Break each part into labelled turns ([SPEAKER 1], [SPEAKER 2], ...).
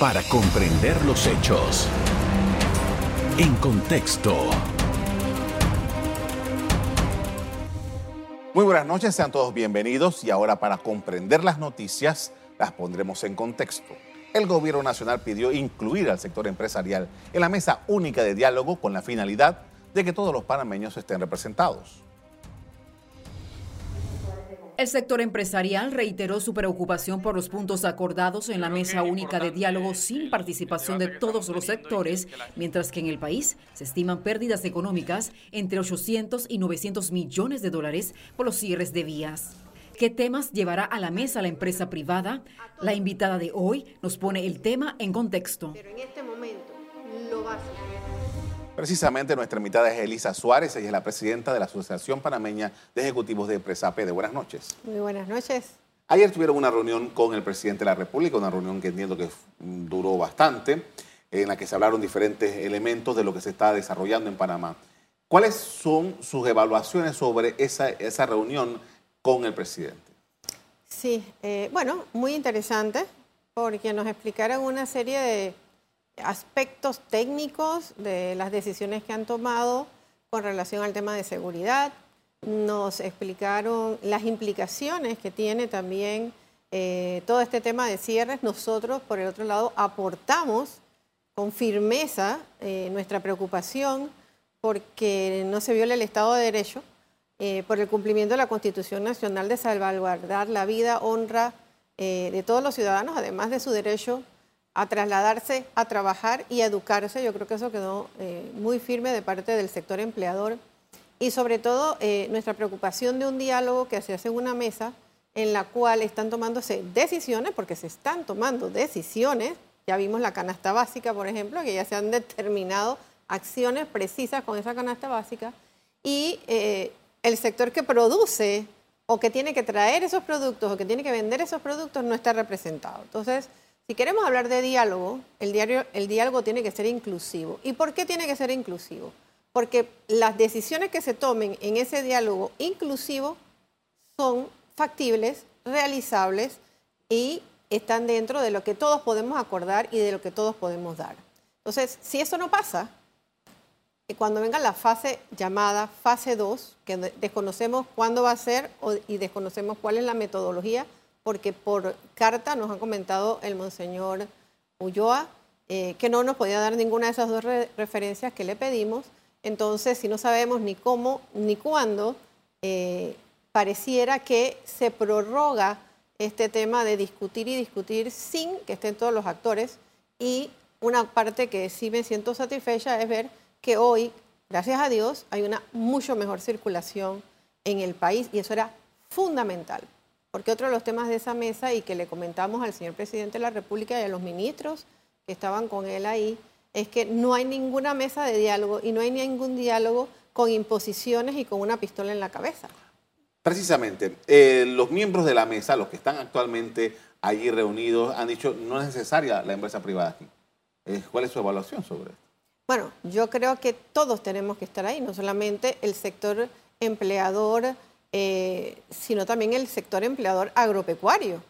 [SPEAKER 1] para comprender los hechos. En contexto.
[SPEAKER 2] Muy buenas noches, sean todos bienvenidos y ahora para comprender las noticias las pondremos en contexto. El gobierno nacional pidió incluir al sector empresarial en la mesa única de diálogo con la finalidad de que todos los panameños estén representados.
[SPEAKER 3] El sector empresarial reiteró su preocupación por los puntos acordados en la mesa única de diálogo sin participación de todos los sectores, mientras que en el país se estiman pérdidas económicas entre 800 y 900 millones de dólares por los cierres de vías. ¿Qué temas llevará a la mesa la empresa privada? La invitada de hoy nos pone el tema en contexto. Pero en este
[SPEAKER 2] Precisamente nuestra invitada es Elisa Suárez, ella es la presidenta de la Asociación Panameña de Ejecutivos de Empresa De Buenas noches.
[SPEAKER 4] Muy buenas noches.
[SPEAKER 2] Ayer tuvieron una reunión con el presidente de la República, una reunión que entiendo que duró bastante, en la que se hablaron diferentes elementos de lo que se está desarrollando en Panamá. ¿Cuáles son sus evaluaciones sobre esa, esa reunión con el presidente?
[SPEAKER 4] Sí, eh, bueno, muy interesante, porque nos explicaron una serie de aspectos técnicos de las decisiones que han tomado con relación al tema de seguridad. Nos explicaron las implicaciones que tiene también eh, todo este tema de cierres. Nosotros, por el otro lado, aportamos con firmeza eh, nuestra preocupación porque no se viola el Estado de Derecho, eh, por el cumplimiento de la Constitución Nacional de salvaguardar la vida, honra de todos los ciudadanos, además de su derecho a trasladarse a trabajar y a educarse. Yo creo que eso quedó eh, muy firme de parte del sector empleador. Y sobre todo eh, nuestra preocupación de un diálogo que se hace en una mesa en la cual están tomándose decisiones, porque se están tomando decisiones. Ya vimos la canasta básica, por ejemplo, que ya se han determinado acciones precisas con esa canasta básica. Y eh, el sector que produce o que tiene que traer esos productos o que tiene que vender esos productos no está representado. Entonces, si queremos hablar de diálogo, el, el diálogo tiene que ser inclusivo. ¿Y por qué tiene que ser inclusivo? Porque las decisiones que se tomen en ese diálogo inclusivo son factibles, realizables y están dentro de lo que todos podemos acordar y de lo que todos podemos dar. Entonces, si eso no pasa, cuando venga la fase llamada fase 2, que desconocemos cuándo va a ser y desconocemos cuál es la metodología, porque por carta nos ha comentado el monseñor Ulloa eh, que no nos podía dar ninguna de esas dos referencias que le pedimos. Entonces, si no sabemos ni cómo ni cuándo, eh, pareciera que se prorroga este tema de discutir y discutir sin que estén todos los actores. Y una parte que sí me siento satisfecha es ver que hoy, gracias a Dios, hay una mucho mejor circulación en el país y eso era fundamental porque otro de los temas de esa mesa y que le comentamos al señor presidente de la República y a los ministros que estaban con él ahí, es que no hay ninguna mesa de diálogo y no hay ningún diálogo con imposiciones y con una pistola en la cabeza.
[SPEAKER 2] Precisamente, eh, los miembros de la mesa, los que están actualmente allí reunidos, han dicho no es necesaria la empresa privada aquí. Eh, ¿Cuál es su evaluación sobre esto?
[SPEAKER 4] Bueno, yo creo que todos tenemos que estar ahí, no solamente el sector empleador, eh, sino también el sector empleador agropecuario.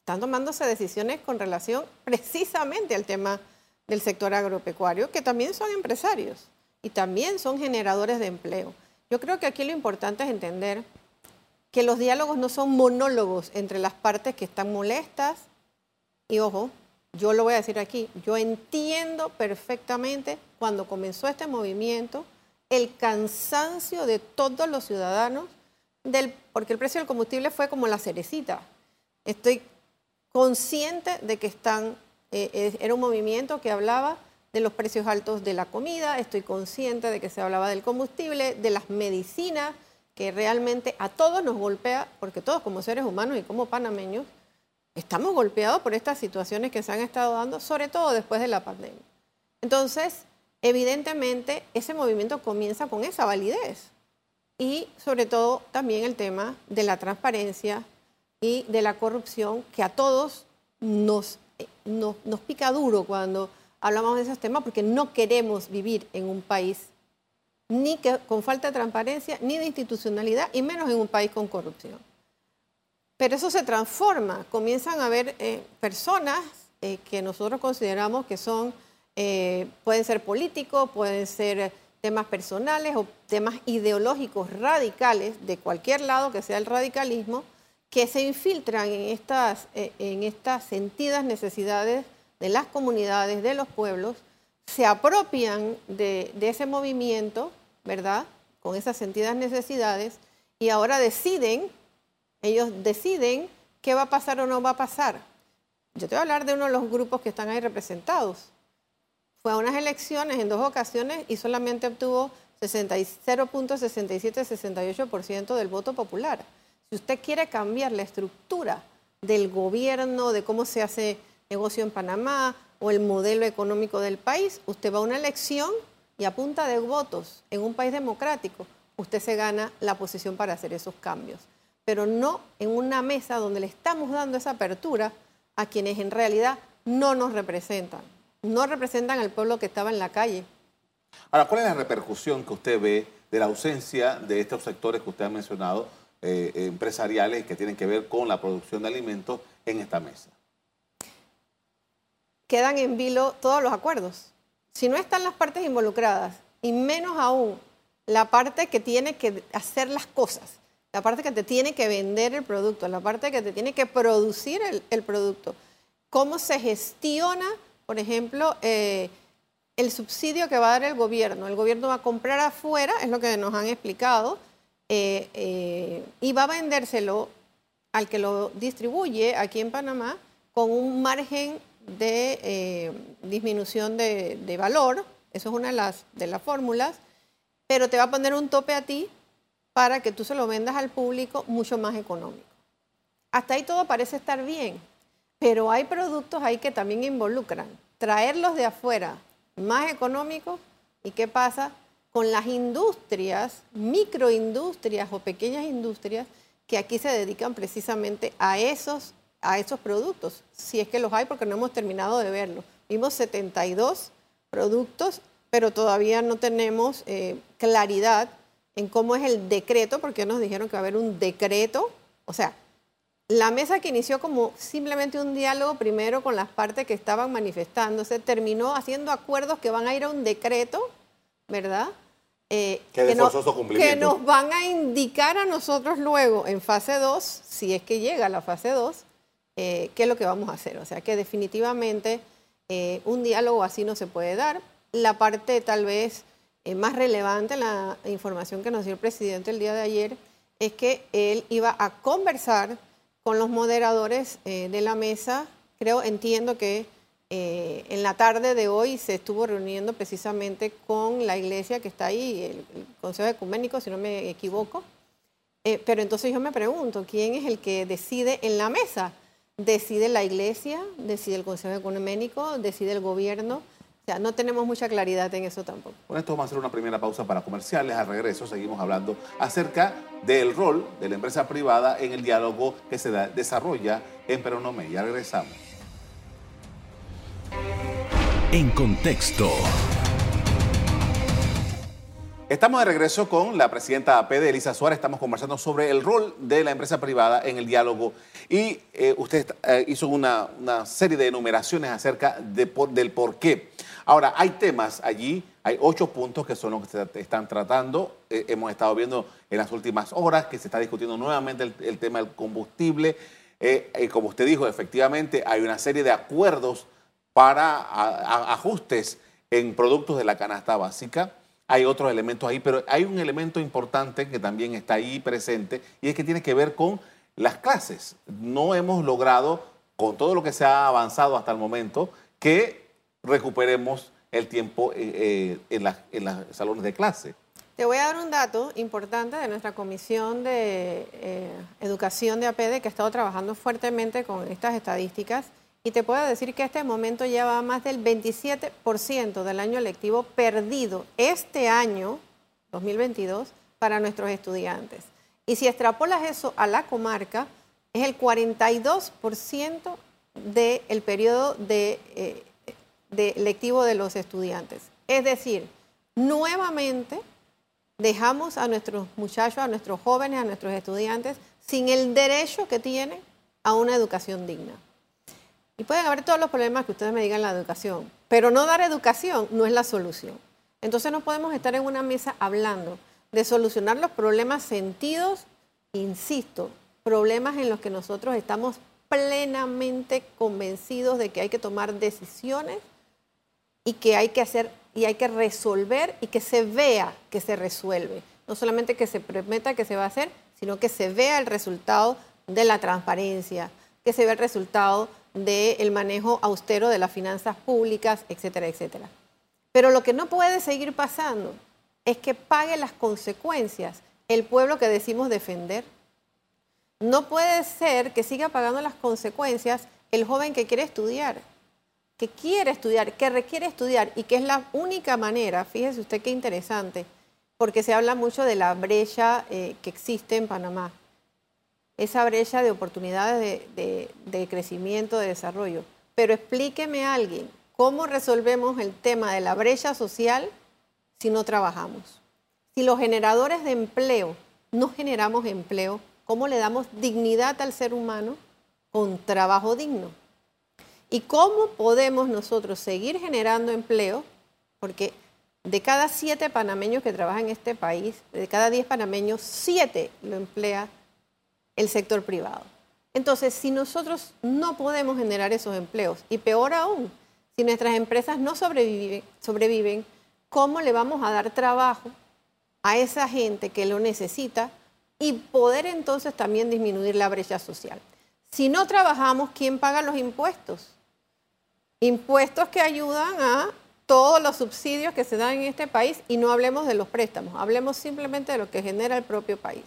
[SPEAKER 4] Están tomándose decisiones con relación precisamente al tema del sector agropecuario, que también son empresarios y también son generadores de empleo. Yo creo que aquí lo importante es entender que los diálogos no son monólogos entre las partes que están molestas. Y ojo, yo lo voy a decir aquí, yo entiendo perfectamente cuando comenzó este movimiento el cansancio de todos los ciudadanos porque el precio del combustible fue como la cerecita. Estoy consciente de que están, eh, era un movimiento que hablaba de los precios altos de la comida, estoy consciente de que se hablaba del combustible, de las medicinas, que realmente a todos nos golpea, porque todos como seres humanos y como panameños, estamos golpeados por estas situaciones que se han estado dando, sobre todo después de la pandemia. Entonces, evidentemente, ese movimiento comienza con esa validez y sobre todo también el tema de la transparencia y de la corrupción que a todos nos, eh, nos, pica duro cuando hablamos de esos temas porque no queremos vivir en un país ni con falta de transparencia, ni de institucionalidad, y menos en un país con corrupción. Pero eso se transforma, comienzan a haber eh, personas eh, que nosotros consideramos que son, pueden ser políticos, pueden ser temas personales o temas ideológicos radicales de cualquier lado que sea el radicalismo, que se infiltran en estas, eh, en estas sentidas necesidades de las comunidades, de los pueblos, se apropian de, de ese movimiento, ¿verdad? Con esas sentidas necesidades y ahora deciden, ellos deciden qué va a pasar o no va a pasar. Yo te voy a hablar de uno de los grupos que están ahí representados. Fue a unas elecciones en dos ocasiones y solamente obtuvo 0.67-68% del voto popular. Si usted quiere cambiar la estructura del gobierno, de cómo se hace negocio en Panamá o el modelo económico del país, usted va a una elección y a punta de votos en un país democrático, usted se gana la posición para hacer esos cambios. Pero no en una mesa donde le estamos dando esa apertura a quienes en realidad no nos representan. No representan al pueblo que estaba en la calle.
[SPEAKER 2] Ahora, ¿cuál es la repercusión que usted ve de la ausencia de estos sectores que usted ha mencionado, eh, empresariales, que tienen que ver con la producción de alimentos en esta mesa?
[SPEAKER 4] Quedan en vilo todos los acuerdos. Si no están las partes involucradas, y menos aún la parte que tiene que hacer las cosas, la parte que te tiene que vender el producto, la parte que te tiene que producir el, producto. ¿Cómo se gestiona, por ejemplo, eh, el subsidio que va a dar el gobierno? El gobierno va a comprar afuera, es lo que nos han explicado, eh, eh, y va a vendérselo al que lo distribuye aquí en Panamá con un margen de disminución de, de, valor, eso es una de las, de las fórmulas, pero te va a poner un tope a ti para que tú se lo vendas al público mucho más económico. Hasta ahí todo parece estar bien, pero hay productos ahí que también involucran traerlos de afuera más económicos y qué pasa con las industrias, microindustrias o pequeñas industrias que aquí se dedican precisamente a esos, a esos productos, si es que los hay porque no hemos terminado de verlos. Vimos 72 productos, pero todavía no tenemos eh, claridad en cómo es el decreto, porque nos dijeron que va a haber un decreto. O sea, la mesa que inició como simplemente un diálogo primero con las partes que estaban manifestándose, terminó haciendo acuerdos que van a ir a un decreto, ¿verdad?
[SPEAKER 2] Eh, que, nos,
[SPEAKER 4] que, nos, van a indicar a nosotros luego en fase 2, si es que llega la fase 2, eh, qué es lo que vamos a hacer. O sea que definitivamente eh, un diálogo así no se puede dar. La parte tal vez eh, más relevante, la información que nos dio el presidente el día de ayer, es que él iba a conversar con los moderadores eh, de la mesa. Creo, entiendo que eh, en la tarde de hoy se estuvo reuniendo precisamente con la iglesia que está ahí, el, Consejo Ecuménico, si no me equivoco. pero entonces yo me pregunto, ¿quién es el que decide en la mesa? ¿Decide la iglesia? ¿Decide el Consejo Ecuménico? ¿Decide el gobierno? No tenemos mucha claridad en eso tampoco.
[SPEAKER 2] Con esto vamos a hacer una primera pausa para comerciales. Al regreso seguimos hablando acerca del rol de la empresa privada en el diálogo que se desarrolla en Peronomé. Ya regresamos.
[SPEAKER 1] En contexto.
[SPEAKER 2] Estamos de regreso con la presidenta APD, Elisa Suárez. Estamos conversando sobre el rol de la empresa privada en el diálogo. Y eh, usted eh, hizo una, serie de enumeraciones acerca del por qué. Ahora, hay temas allí, hay ocho puntos que son los que se están tratando. Eh, hemos estado viendo en las últimas horas que se está discutiendo nuevamente el, tema del combustible. como usted dijo, efectivamente hay una serie de acuerdos para ajustes en productos de la canasta básica hay otros elementos ahí, pero hay un elemento importante que también está ahí presente y es que tiene que ver con las clases. No hemos logrado, con todo lo que se ha avanzado hasta el momento, que recuperemos el tiempo eh, eh, en, los salones de clase.
[SPEAKER 4] Te voy a dar un dato importante de nuestra comisión de eh, educación de APD que ha estado trabajando fuertemente con estas estadísticas y te puedo decir que este momento lleva más del 27% del año lectivo perdido este año, 2022, para nuestros estudiantes. Y si extrapolas eso a la comarca, es el 42% del periodo de, de lectivo de los estudiantes. Es decir, nuevamente dejamos a nuestros muchachos, a nuestros jóvenes, a nuestros estudiantes sin el derecho que tienen a una educación digna. Y pueden haber todos los problemas que ustedes me digan en la educación, pero no dar educación no es la solución. Entonces no podemos estar en una mesa hablando de solucionar los problemas sentidos, insisto, problemas en los que nosotros estamos plenamente convencidos de que hay que tomar decisiones y que hay que hacer y hay que resolver y que se vea que se resuelve. No solamente que se prometa que se va a hacer, sino que se vea el resultado de la transparencia, que se vea el resultado del manejo austero de las finanzas públicas, etcétera, etcétera. Pero lo que no puede seguir pasando es que pague las consecuencias el pueblo que decimos defender. No puede ser que siga pagando las consecuencias el joven que quiere estudiar, que quiere estudiar, que requiere estudiar y que es la única manera, fíjese usted qué interesante, porque se habla mucho de la brecha eh, que existe en Panamá, esa brecha de oportunidades de, de crecimiento, de desarrollo. Pero explíqueme a alguien ¿Cómo resolvemos el tema de la brecha social si no trabajamos? Si los generadores de empleo no generamos empleo, ¿cómo le damos dignidad al ser humano con trabajo digno? ¿Y cómo podemos nosotros seguir generando empleo? Porque de cada siete panameños que trabajan en este país, de cada diez panameños, siete lo emplea el sector privado. Entonces, si nosotros no podemos generar esos empleos, y peor aún, si nuestras empresas no sobreviven, ¿cómo le vamos a dar trabajo a esa gente que lo necesita y poder entonces también disminuir la brecha social? Si no trabajamos, ¿quién paga los impuestos? Impuestos que ayudan a todos los subsidios que se dan en este país y no hablemos de los préstamos, hablemos simplemente de lo que genera el propio país.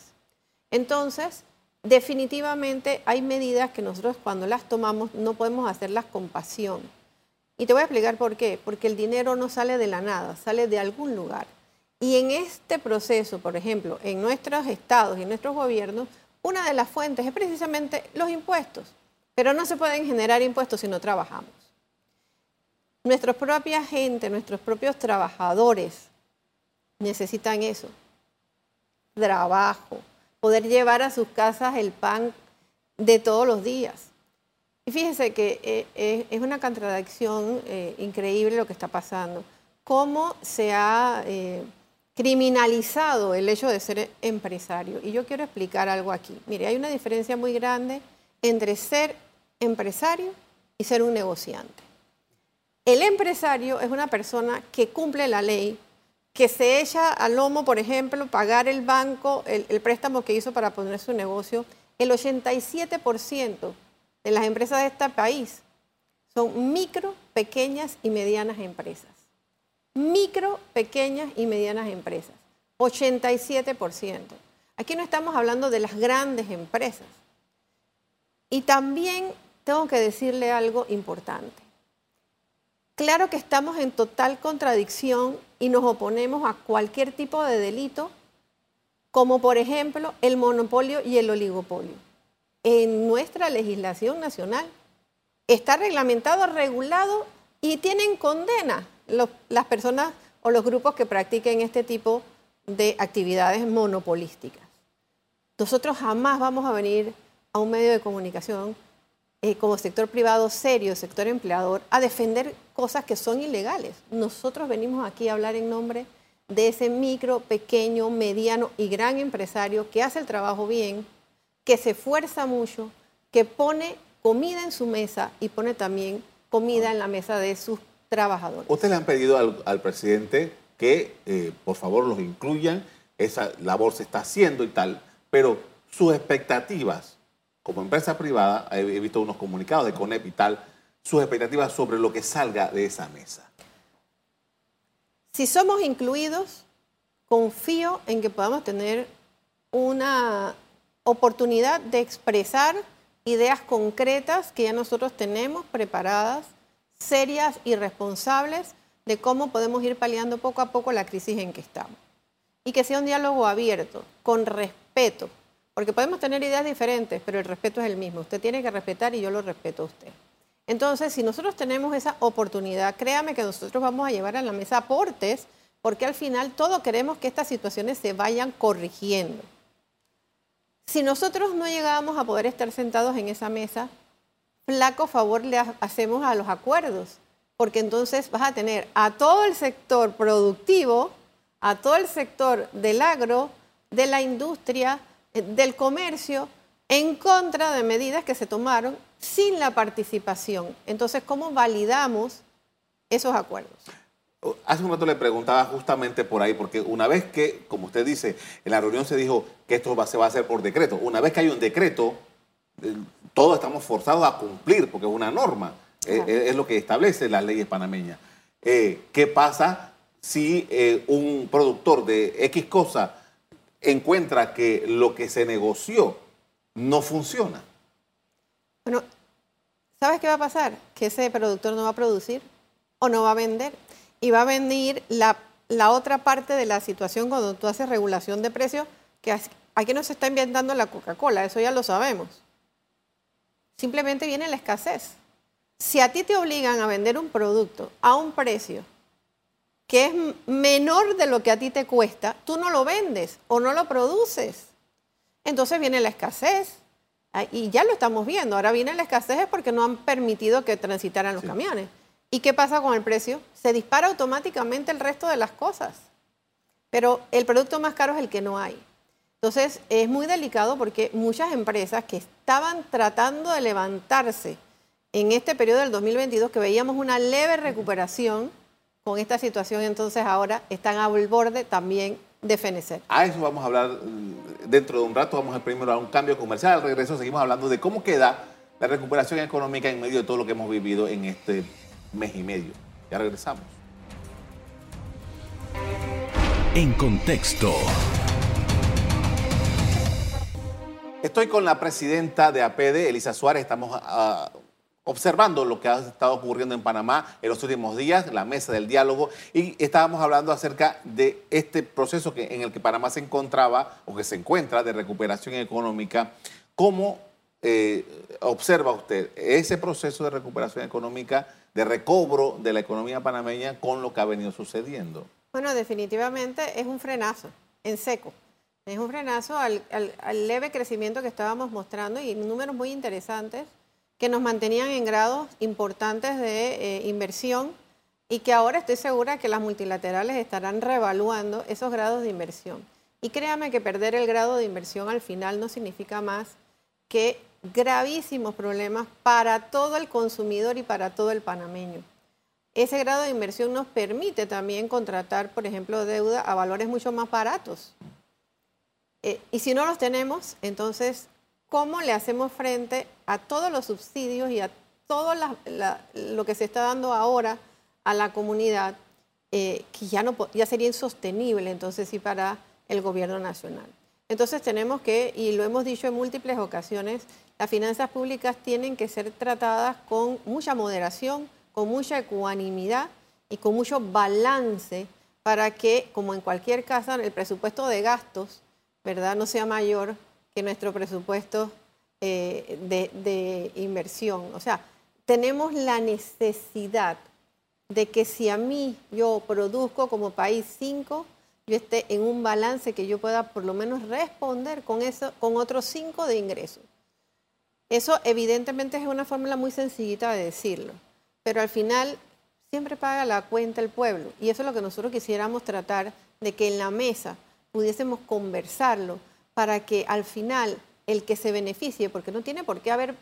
[SPEAKER 4] Entonces, definitivamente hay medidas que nosotros cuando las tomamos no podemos hacerlas con pasión y te voy a explicar por qué. Porque el dinero no sale de la nada, sale de algún lugar. Y en este proceso, por ejemplo, en nuestros estados y en nuestros gobiernos, una de las fuentes es precisamente los impuestos. Pero no se pueden generar impuestos si no trabajamos. Nuestra propia gente, nuestros propios trabajadores necesitan eso. Trabajo, poder llevar a sus casas el pan de todos los días. Y fíjese que eh, eh, es una contradicción eh, increíble lo que está pasando. Cómo se ha criminalizado el hecho de ser empresario. Y yo quiero explicar algo aquí. Mire, hay una diferencia muy grande entre ser empresario y ser un negociante. El empresario es una persona que cumple la ley, que se echa al lomo, por ejemplo, pagar el banco, el, el préstamo que hizo para poner su negocio. El 87% de las empresas de este país son micro, pequeñas y medianas empresas. Micro, pequeñas y medianas empresas. 87%. Aquí no estamos hablando de las grandes empresas. Y también tengo que decirle algo importante. Claro que estamos en total contradicción y nos oponemos a cualquier tipo de delito, como por ejemplo el monopolio y el oligopolio en nuestra legislación nacional. Está reglamentado, regulado y tienen condena las personas o los grupos que practiquen este tipo de actividades monopolísticas. Nosotros jamás vamos a venir a un medio de comunicación eh, como sector privado serio, sector empleador, a defender cosas que son ilegales. Nosotros venimos aquí a hablar en nombre de ese micro, pequeño, mediano y gran empresario que hace el trabajo bien, que se esfuerza mucho, que pone comida en su mesa y pone también comida en la mesa de sus trabajadores.
[SPEAKER 2] Ustedes le han pedido al, presidente que eh, por favor los incluyan, esa labor se está haciendo y tal, pero sus expectativas como empresa privada, he visto unos comunicados de CONEP y tal, sus expectativas sobre lo que salga de esa mesa.
[SPEAKER 4] Si somos incluidos, confío en que podamos tener una oportunidad de expresar ideas concretas que ya nosotros tenemos preparadas, serias y responsables de cómo podemos ir paliando poco a poco la crisis en que estamos. Y que sea un diálogo abierto, con respeto, porque podemos tener ideas diferentes, pero el respeto es el mismo. Usted tiene que respetar y yo lo respeto a usted. Entonces, si nosotros tenemos esa oportunidad, créame que nosotros vamos a llevar a la mesa aportes, porque al final todos queremos que estas situaciones se vayan corrigiendo. Si nosotros no llegábamos a poder estar sentados en esa mesa, flaco favor le hacemos a los acuerdos, porque entonces vas a tener a todo el sector productivo, a todo el sector del agro, de la industria, del comercio, en contra de medidas que se tomaron sin la participación. Entonces, ¿cómo validamos esos acuerdos?
[SPEAKER 2] Hace un rato le preguntaba justamente por ahí, porque una vez que, como usted dice, en la reunión se dijo que esto se va a hacer por decreto, una vez que hay un decreto, eh, todos estamos forzados a cumplir, porque es una norma, eh, eh, es lo que establece la ley panameña. ¿Qué pasa si un productor de X cosa encuentra que lo que se negoció no funciona?
[SPEAKER 4] Bueno, ¿sabes qué va a pasar? Que ese productor no va a producir o no va a vender y va a venir la, la otra parte de la situación cuando tú haces regulación de precios, que aquí no se está inventando la Coca-Cola, eso ya lo sabemos. Simplemente viene la escasez. Si a ti te obligan a vender un producto a un precio que es menor de lo que a ti te cuesta, tú no lo vendes o no lo produces. Entonces viene la escasez. Y ya lo estamos viendo. Ahora viene la escasez porque no han permitido que transitaran los camiones. ¿Y qué pasa con el precio? Se dispara automáticamente el resto de las cosas. Pero el producto más caro es el que no hay. Entonces es muy delicado porque muchas empresas que estaban tratando de levantarse en este periodo del 2022, que veíamos una leve recuperación con esta situación, entonces ahora están al borde también de fenecer.
[SPEAKER 2] A eso vamos a hablar mm, dentro de un rato. Vamos a primero a un cambio comercial. Al regreso seguimos hablando de cómo queda la recuperación económica en medio de todo lo que hemos vivido en este mes y medio. Ya regresamos.
[SPEAKER 1] En contexto.
[SPEAKER 2] Estoy con la presidenta de APD, Elisa Suárez. Estamos ah, observando lo que ha estado ocurriendo en Panamá en los últimos días, la mesa del diálogo, y estábamos hablando acerca de este proceso que, en el que Panamá se encontraba o que se encuentra de recuperación económica. ¿Cómo eh, observa usted ese proceso de recuperación económica? de recobro de la economía panameña con lo que ha venido sucediendo?
[SPEAKER 4] Bueno, definitivamente es un frenazo, en seco. Es un frenazo al, leve crecimiento que estábamos mostrando y números muy interesantes que nos mantenían en grados importantes de eh, inversión y que ahora estoy segura que las multilaterales estarán reevaluando esos grados de inversión. Y créame que perder el grado de inversión al final no significa más que gravísimos problemas para todo el consumidor y para todo el panameño. Ese grado de inversión nos permite también contratar, por ejemplo, deuda a valores mucho más baratos. Eh, y si no los tenemos, entonces, ¿cómo le hacemos frente a todos los subsidios y a todo lo que se está dando ahora a la comunidad, eh, que ya, no, ya sería insostenible, entonces sí, para el gobierno nacional? Entonces tenemos que, y lo hemos dicho en múltiples ocasiones, las finanzas públicas tienen que ser tratadas con mucha moderación, con mucha ecuanimidad y con mucho balance para que, como en cualquier casa, el presupuesto de gastos, ¿verdad?, no sea mayor que nuestro presupuesto eh, de, inversión. O sea, tenemos la necesidad de que si a mí yo produzco como país 5, yo esté en un balance que yo pueda por lo menos responder con, eso, con otros 5 de ingresos. Eso evidentemente es una fórmula muy sencillita de decirlo, pero al final siempre paga la cuenta el pueblo. Y eso es lo que nosotros quisiéramos tratar de que en la mesa pudiésemos conversarlo para que al final el que se beneficie, porque no tiene por qué haber,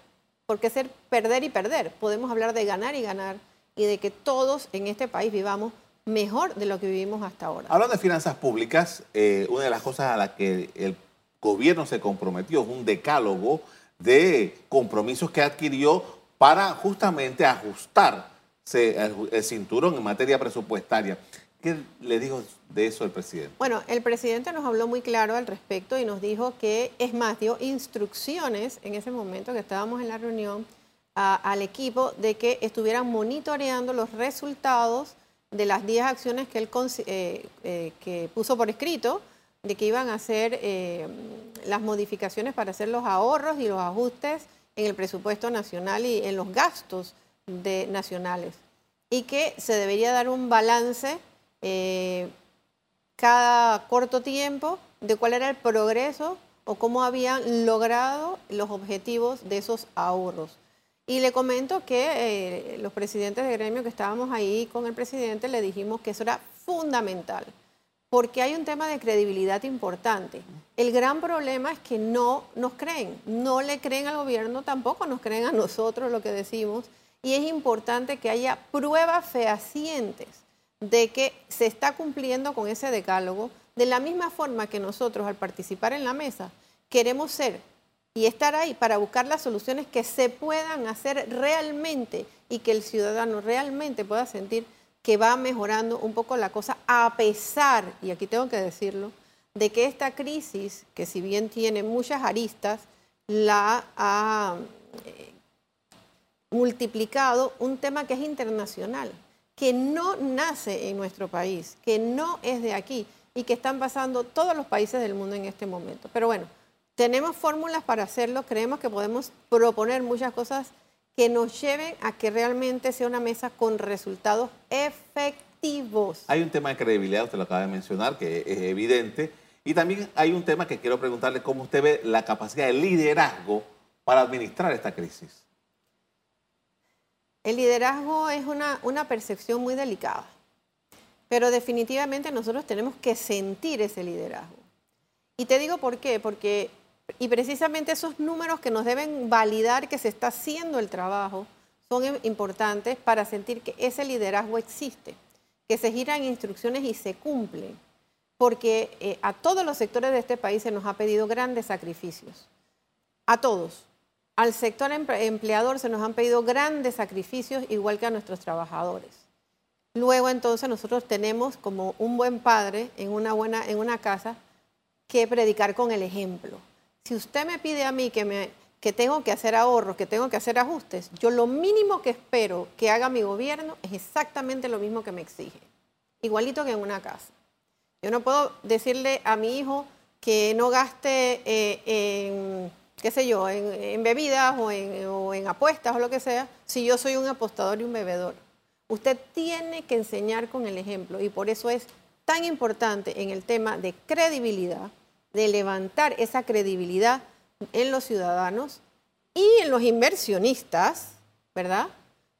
[SPEAKER 4] por qué ser perder y perder, podemos hablar de ganar y ganar y de que todos en este país vivamos mejor de lo que vivimos hasta ahora.
[SPEAKER 2] Hablando de finanzas públicas, eh, una de las cosas a las que el gobierno se comprometió es un decálogo de compromisos que adquirió para justamente ajustar el cinturón en materia presupuestaria. ¿Qué le dijo de eso el presidente?
[SPEAKER 4] Bueno, el presidente nos habló muy claro al respecto y nos dijo que, es más, dio instrucciones en ese momento que estábamos en la reunión al equipo de que estuvieran monitoreando los resultados de las 10 acciones que él eh, eh, que puso por escrito de que iban a hacer eh, las modificaciones para hacer los ahorros y los ajustes en el presupuesto nacional y en los gastos de, nacionales. Y que se debería dar un balance eh, cada corto tiempo de cuál era el progreso o cómo habían logrado los objetivos de esos ahorros. Y le comento que eh, los presidentes de gremio que estábamos ahí con el presidente le dijimos que eso era fundamental, porque hay un tema de credibilidad importante. El gran problema es que no nos creen, no le creen al gobierno, tampoco nos creen a nosotros lo que decimos, y es importante que haya pruebas fehacientes de que se está cumpliendo con ese decálogo, de la misma forma que nosotros al participar en la mesa queremos ser y estar ahí para buscar las soluciones que se puedan hacer realmente y que el ciudadano realmente pueda sentir que va mejorando un poco la cosa a pesar, y aquí tengo que decirlo, de que esta crisis, que si bien tiene muchas aristas, la ha eh, multiplicado un tema que es internacional, que no nace en nuestro país, que no es de aquí y que están pasando todos los países del mundo en este momento. Pero bueno, tenemos fórmulas para hacerlo, creemos que podemos proponer muchas cosas que nos lleven a que realmente sea una mesa con resultados efectivos.
[SPEAKER 2] Hay un tema de credibilidad, usted lo acaba de mencionar, que es evidente. Y también hay un tema que quiero preguntarle, cómo usted ve la capacidad de liderazgo para administrar esta crisis.
[SPEAKER 4] El liderazgo es una, una percepción muy delicada, pero definitivamente nosotros tenemos que sentir ese liderazgo. Y te digo por qué, porque y precisamente esos números que nos deben validar que se está haciendo el trabajo son importantes para sentir que ese liderazgo existe, que se giran instrucciones y se cumplen, porque eh, a todos los sectores de este país se nos ha pedido grandes sacrificios, a todos. Al sector empleador se nos han pedido grandes sacrificios, igual que a nuestros trabajadores. Luego entonces nosotros tenemos como un buen padre en una, buena, en una casa que predicar con el ejemplo si usted me pide a mí que, me, que tengo que hacer ahorros, que tengo que hacer ajustes, yo lo mínimo que espero que haga mi gobierno es exactamente lo mismo que me exige. Igualito que en una casa. Yo no puedo decirle a mi hijo que no gaste eh, en, qué sé yo, en, bebidas o en, o en apuestas o lo que sea, si yo soy un apostador y un bebedor. Usted tiene que enseñar con el ejemplo y por eso es tan importante en el tema de credibilidad de levantar esa credibilidad en los ciudadanos y en los inversionistas, ¿verdad?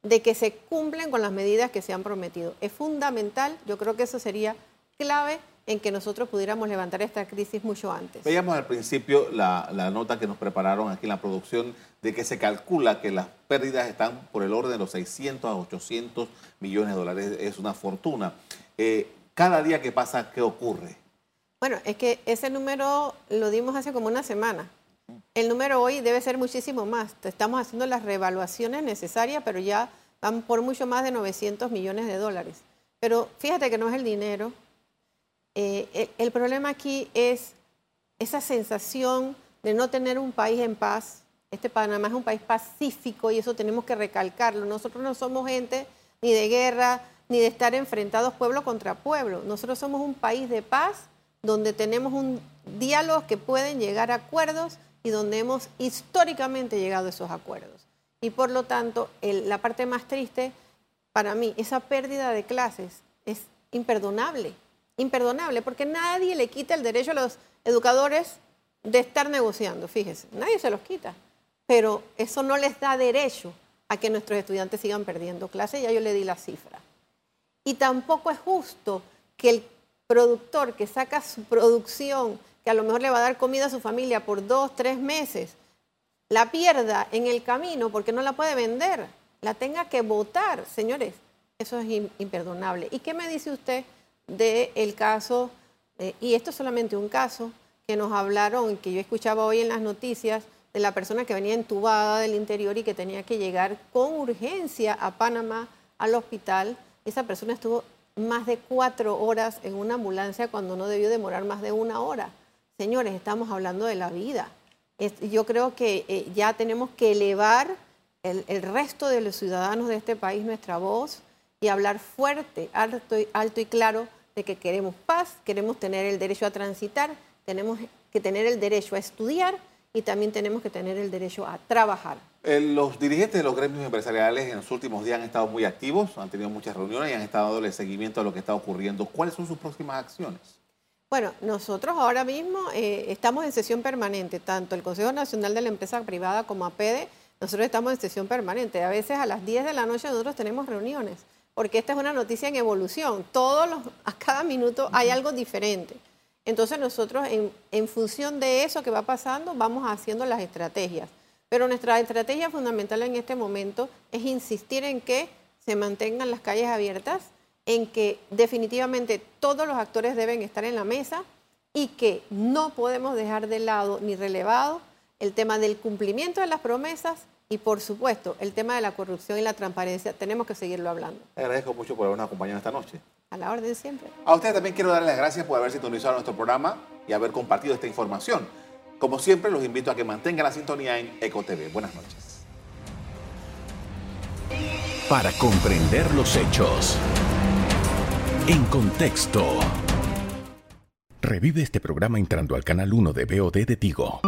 [SPEAKER 4] De que se cumplen con las medidas que se han prometido. Es fundamental, yo creo que eso sería clave en que nosotros pudiéramos levantar esta crisis mucho antes.
[SPEAKER 2] Veíamos al principio la, nota que nos prepararon aquí en la producción de que se calcula que las pérdidas están por el orden de los 600 a 800 millones de dólares. Es una fortuna. Eh, cada día que pasa, ¿qué ocurre?
[SPEAKER 4] Bueno, es que ese número lo dimos hace como una semana. El número hoy debe ser muchísimo más. Estamos haciendo las reevaluaciones necesarias, pero ya van por mucho más de 900 millones de dólares. Pero fíjate que no es el dinero. Eh, el, problema aquí es esa sensación de no tener un país en paz. Este Panamá es un país pacífico y eso tenemos que recalcarlo. Nosotros no somos gente ni de guerra, ni de estar enfrentados pueblo contra pueblo. Nosotros somos un país de paz donde tenemos un diálogo que pueden llegar a acuerdos y donde hemos históricamente llegado a esos acuerdos. Y por lo tanto, la parte más triste para mí, esa pérdida de clases es imperdonable, imperdonable, porque nadie le quita el derecho a los educadores de estar negociando, fíjese, nadie se los quita, pero eso no les da derecho a que nuestros estudiantes sigan perdiendo clases, ya yo le di la cifra. Y tampoco es justo que el productor que saca su producción, que a lo mejor le va a dar comida a su familia por dos, tres meses, la pierda en el camino porque no la puede vender, la tenga que votar, señores, eso es imperdonable. ¿Y qué me dice usted del caso, eh, y esto es solamente un caso, que nos hablaron, que yo escuchaba hoy en las noticias, de la persona que venía entubada del interior y que tenía que llegar con urgencia a Panamá al hospital? Esa persona estuvo más de cuatro horas en una ambulancia cuando no debió demorar más de una hora. Señores, estamos hablando de la vida. yo creo que eh, ya tenemos que elevar el, resto de los ciudadanos de este país nuestra voz y hablar fuerte, alto y, alto y claro de que queremos paz, queremos tener el derecho a transitar, tenemos que tener el derecho a estudiar y también tenemos que tener el derecho a trabajar.
[SPEAKER 2] Eh, los dirigentes de los gremios empresariales en los últimos días han estado muy activos, han tenido muchas reuniones y han estado dándole seguimiento a lo que está ocurriendo. ¿Cuáles son sus próximas acciones?
[SPEAKER 4] Bueno, nosotros ahora mismo eh, estamos en sesión permanente, tanto el Consejo Nacional de la Empresa Privada como APEDE, nosotros estamos en sesión permanente. A veces a las 10 de la noche nosotros tenemos reuniones, porque esta es una noticia en evolución. Todos los, a cada minuto hay algo diferente. Entonces nosotros en, en función de eso que va pasando vamos haciendo las estrategias. Pero nuestra estrategia fundamental en este momento es insistir en que se mantengan las calles abiertas, en que definitivamente todos los actores deben estar en la mesa y que no podemos dejar de lado ni relevado el tema del cumplimiento de las promesas y por supuesto el tema de la corrupción y la transparencia. Tenemos que seguirlo hablando.
[SPEAKER 2] Le agradezco mucho por habernos acompañado esta noche.
[SPEAKER 4] A la orden siempre.
[SPEAKER 2] A ustedes también quiero darles las gracias por haber sintonizado nuestro programa y haber compartido esta información. Como siempre, los invito a que mantengan la sintonía en EcoTV. Buenas noches.
[SPEAKER 1] Para comprender los hechos. En contexto. Revive este programa entrando al canal 1 de BOD de Tigo.